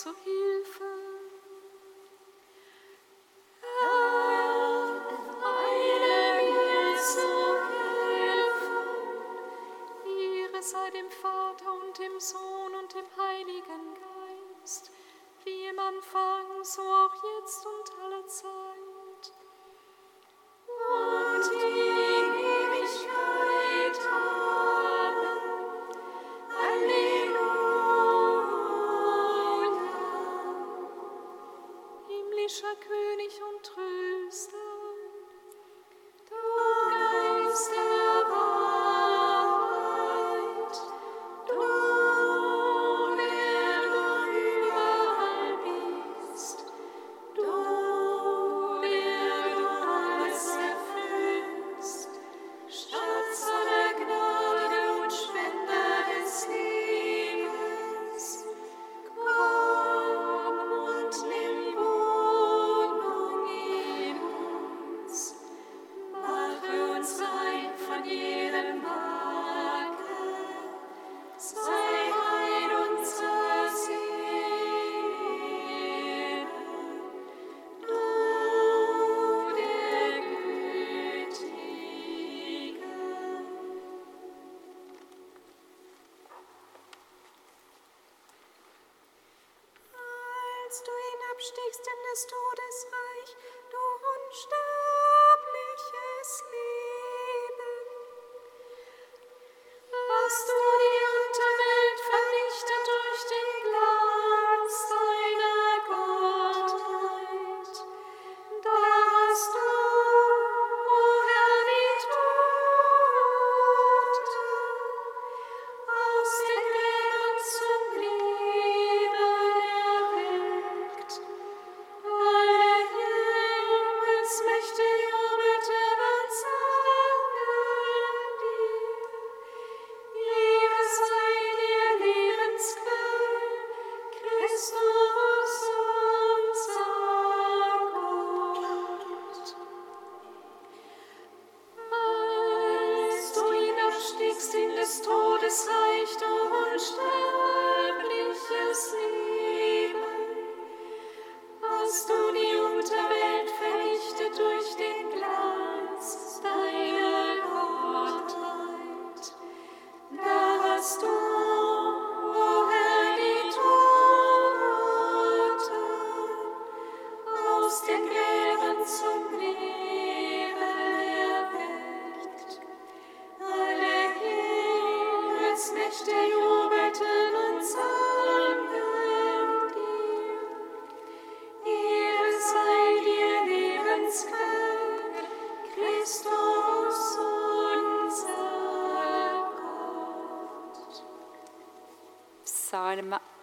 zu Hilfe. Eile sei dem Vater und dem Sohn und dem Heiligen Geist, wie im Anfang, so auch jetzt und alle Zeit. Christ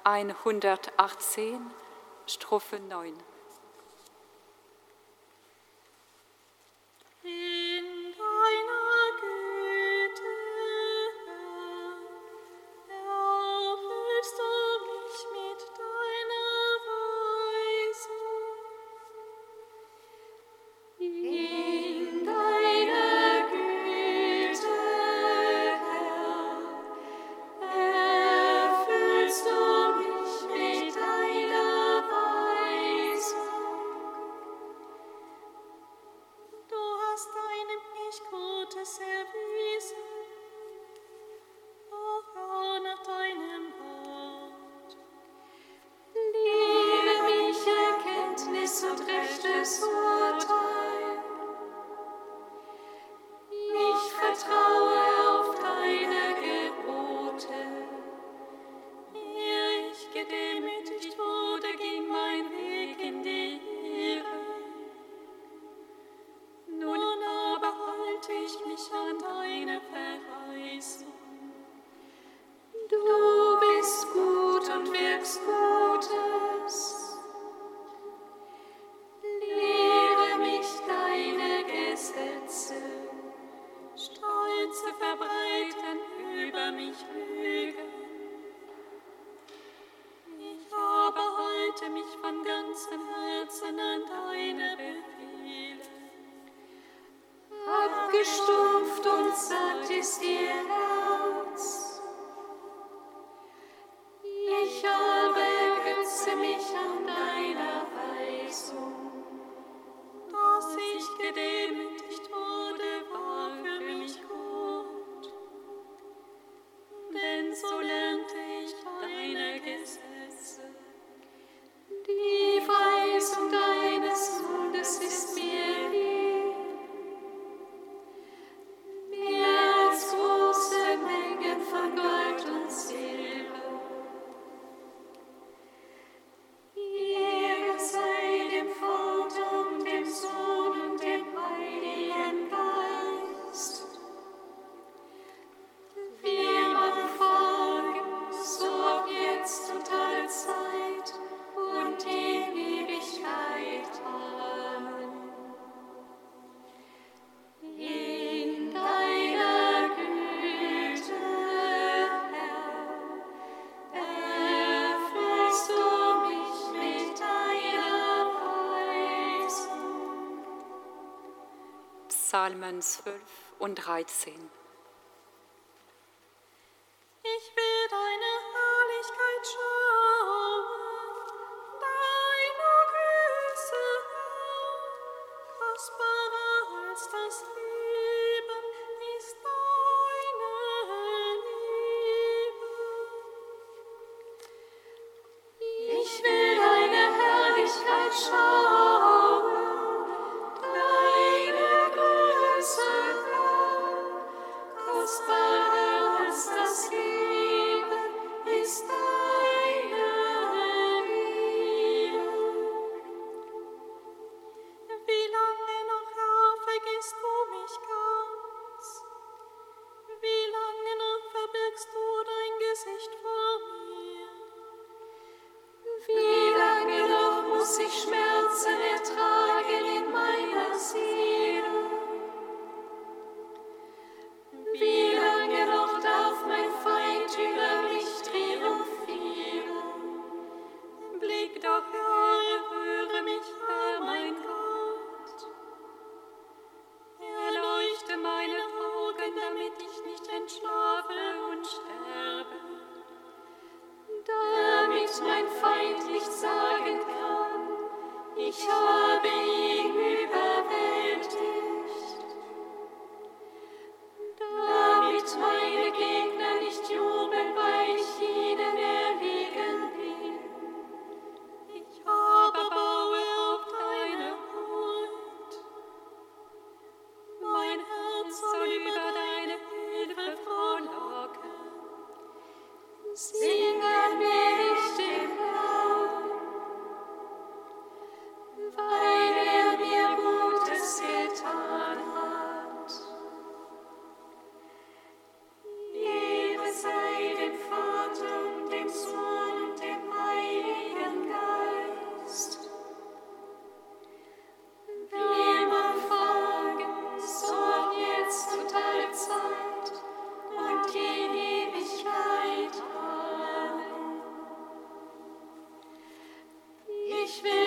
118, Strophe 9. Psalmen 12 und 13. Ich will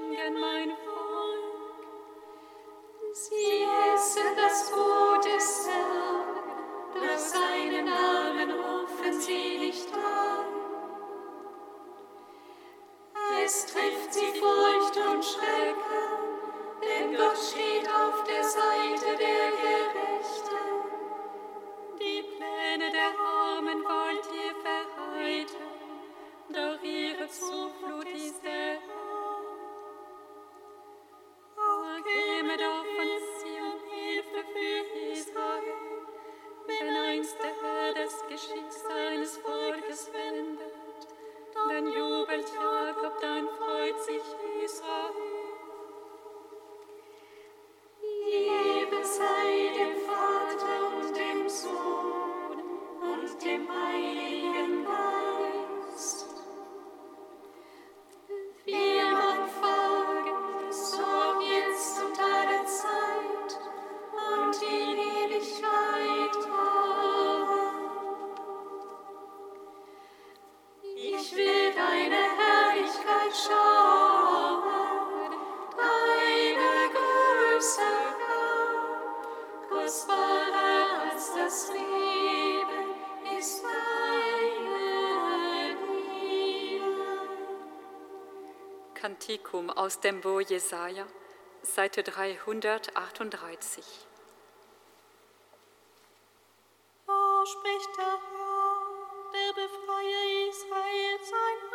Kantikum aus dem Bo Jesaja, Seite 338. O spricht der Herr, der Befreier Israels, ein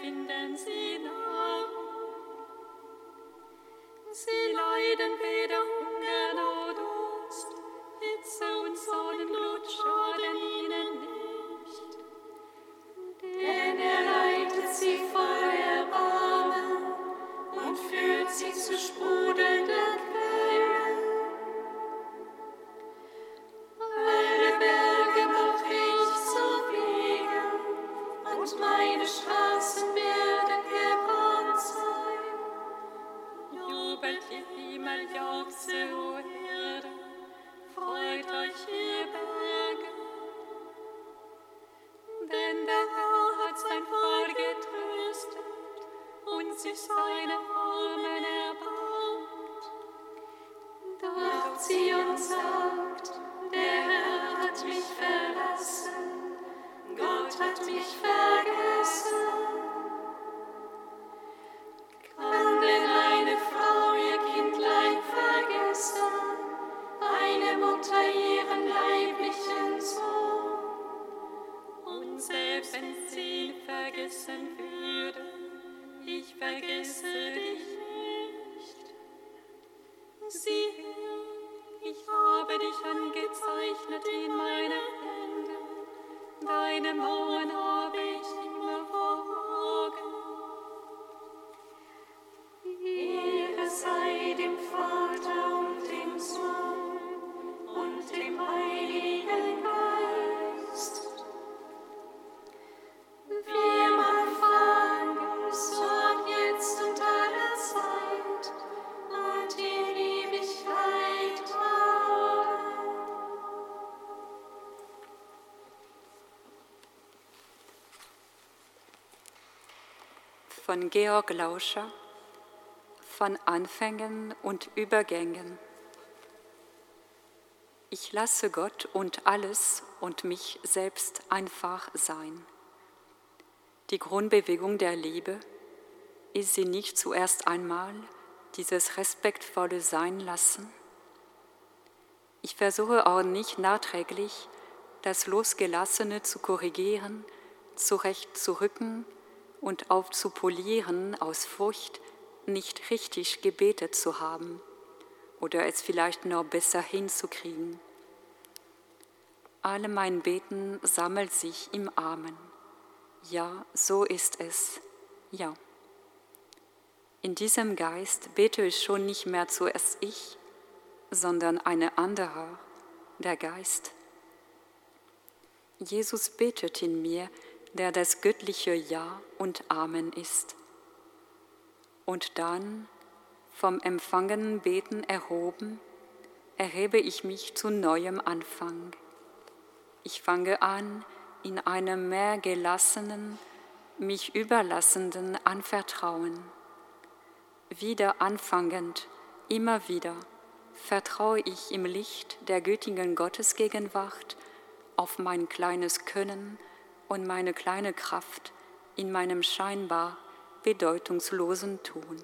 finden sie Nahrung. Sie leiden Zion sein. Von Georg Lauscher von Anfängen und Übergängen. Ich lasse Gott und alles und mich selbst einfach sein. Die Grundbewegung der Liebe ist sie nicht zuerst einmal dieses respektvolle Sein lassen? Ich versuche auch nicht nachträglich das Losgelassene zu korrigieren, zurechtzurücken und aufzupolieren aus Furcht, nicht richtig gebetet zu haben oder es vielleicht noch besser hinzukriegen. Alle mein Beten sammelt sich im Amen. Ja, so ist es. Ja. In diesem Geist bete ich schon nicht mehr zuerst ich, sondern eine andere, der Geist. Jesus betet in mir, der das göttliche Ja und Amen ist. Und dann, vom empfangenen Beten erhoben, erhebe ich mich zu neuem Anfang. Ich fange an, in einem mehr gelassenen, mich überlassenden Anvertrauen. Wieder anfangend, immer wieder, vertraue ich im Licht der gütigen Gottesgegenwart auf mein kleines Können und meine kleine Kraft in meinem scheinbar bedeutungslosen Tun.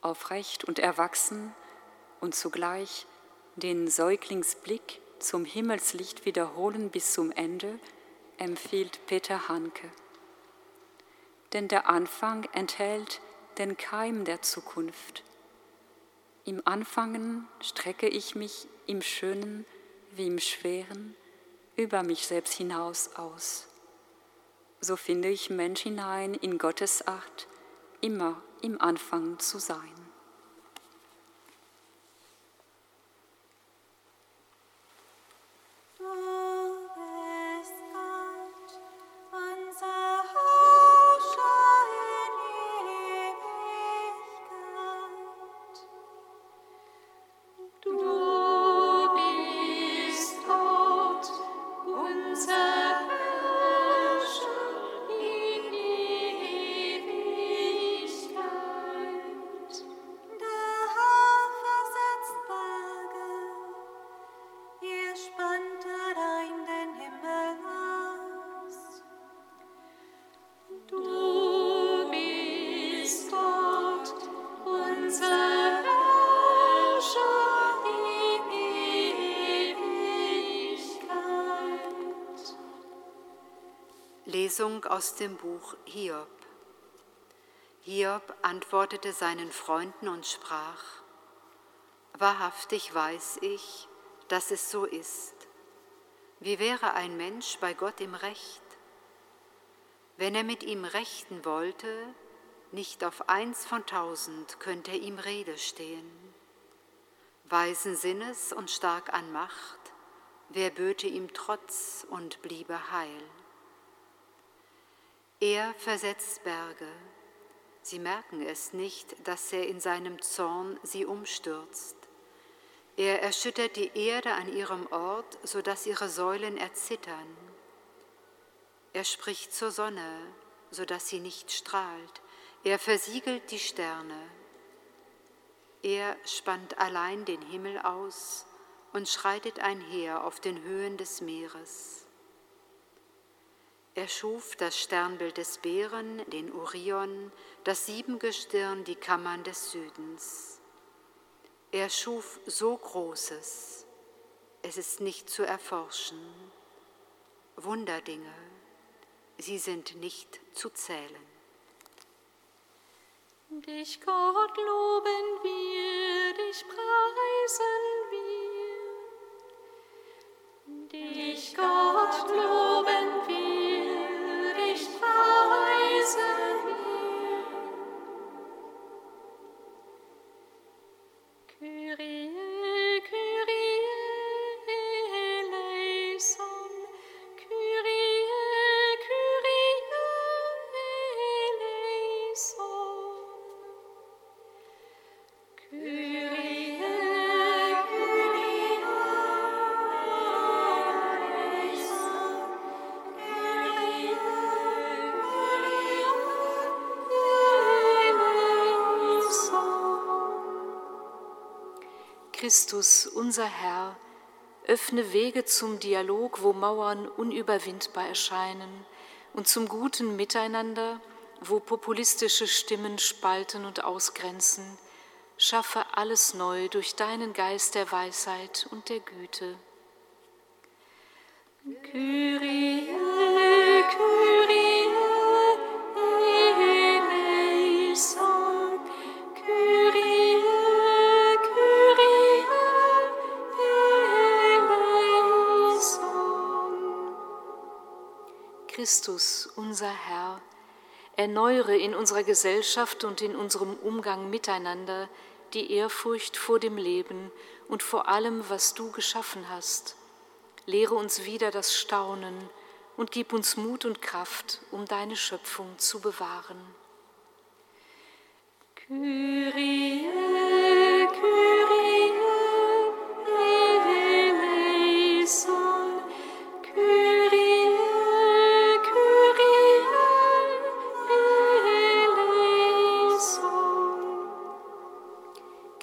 Aufrecht und erwachsen und zugleich den Säuglingsblick zum Himmelslicht wiederholen bis zum Ende, empfiehlt Peter Hanke. Denn der Anfang enthält den Keim der Zukunft. Im Anfangen strecke ich mich im Schönen wie im Schweren über mich selbst hinaus aus. So finde ich Mensch hinein in Gottes Acht, immer im Anfang zu sein. Lesung aus dem Buch Hiob. Hiob antwortete seinen Freunden und sprach, Wahrhaftig weiß ich, dass es so ist. Wie wäre ein Mensch bei Gott im Recht? Wenn er mit ihm rechten wollte, nicht auf eins von tausend könnte ihm Rede stehen. Weisen Sinnes und stark an Macht, wer böte ihm Trotz und bliebe heil? Er versetzt Berge. Sie merken es nicht, dass er in seinem Zorn sie umstürzt. Er erschüttert die Erde an ihrem Ort, sodass ihre Säulen erzittern. Er spricht zur Sonne, sodass sie nicht strahlt. Er versiegelt die Sterne. Er spannt allein den Himmel aus und schreitet einher auf den Höhen des Meeres. Er schuf das Sternbild des Bären, den Orion, das Siebengestirn, die Kammern des Südens. Er schuf so Großes, es ist nicht zu erforschen. Wunderdinge, sie sind nicht zu zählen. Dich, Gott, loben wir, dich preisen wir. Dich, Gott, loben wir. mûri. Christus, unser Herr, öffne Wege zum Dialog, wo Mauern unüberwindbar erscheinen, und zum guten Miteinander, wo populistische Stimmen spalten und ausgrenzen. Schaffe alles neu durch deinen Geist der Weisheit und der Güte. Kyrie. Christus, unser Herr, erneuere in unserer Gesellschaft und in unserem Umgang miteinander die Ehrfurcht vor dem Leben und vor allem, was du geschaffen hast. Lehre uns wieder das Staunen und gib uns Mut und Kraft, um deine Schöpfung zu bewahren. Kyrie, Kyrie.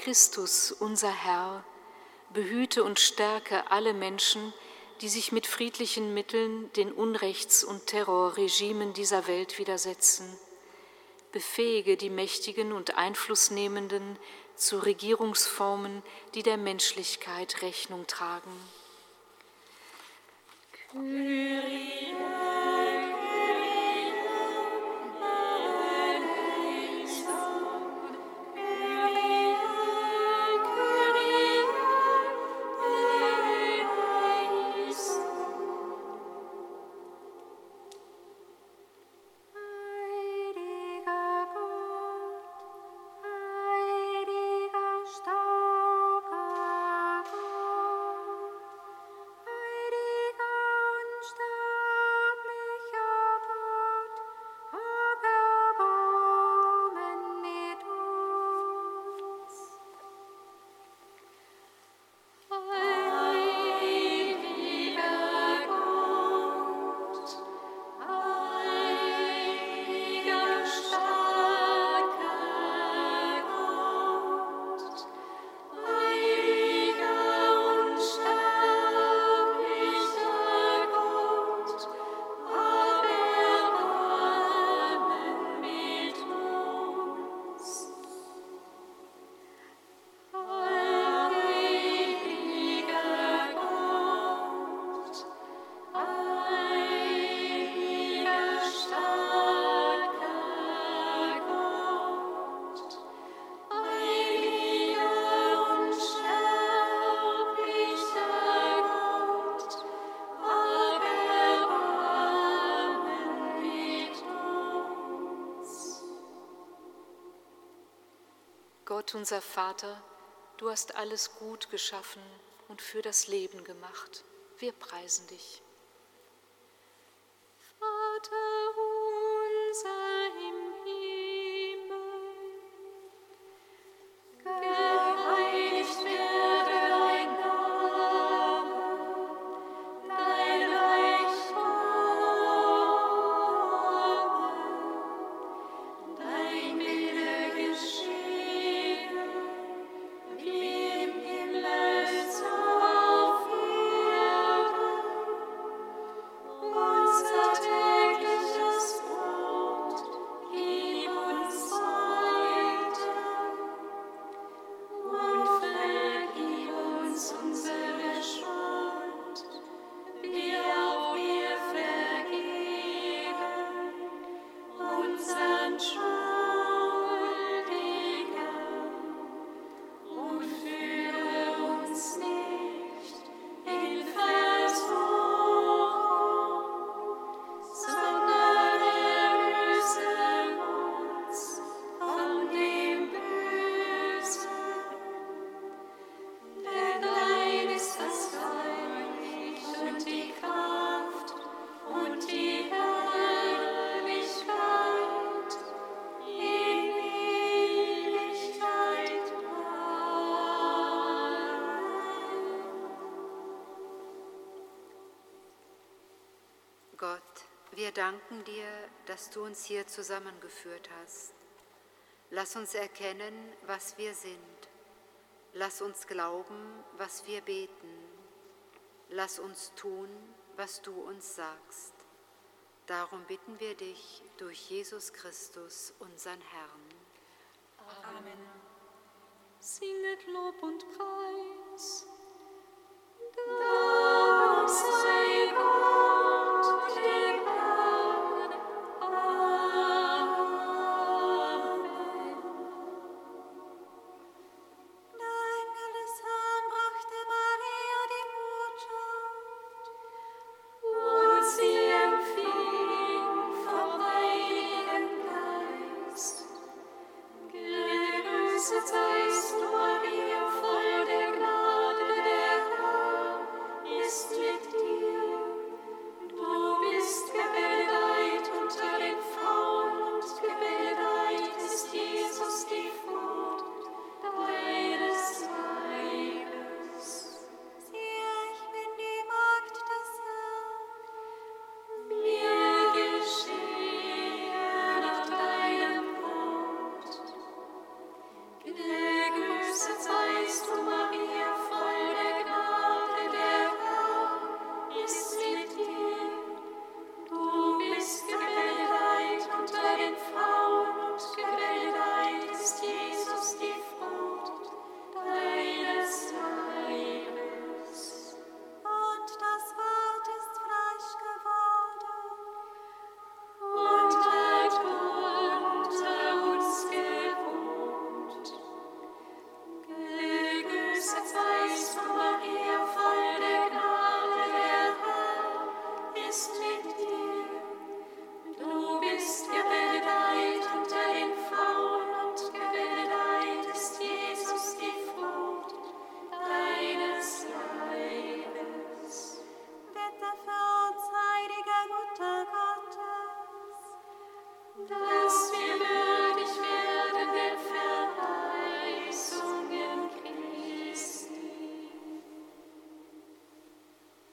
Christus, unser Herr, behüte und stärke alle Menschen, die sich mit friedlichen Mitteln den Unrechts- und Terrorregimen dieser Welt widersetzen. Befähige die Mächtigen und Einflussnehmenden zu Regierungsformen, die der Menschlichkeit Rechnung tragen. Kyrie. Gott unser Vater, du hast alles gut geschaffen und für das Leben gemacht. Wir preisen dich. Wir danken dir, dass du uns hier zusammengeführt hast. Lass uns erkennen, was wir sind. Lass uns glauben, was wir beten. Lass uns tun, was du uns sagst. Darum bitten wir dich durch Jesus Christus, unseren Herrn. Amen. Singet Lob und Preis. Dank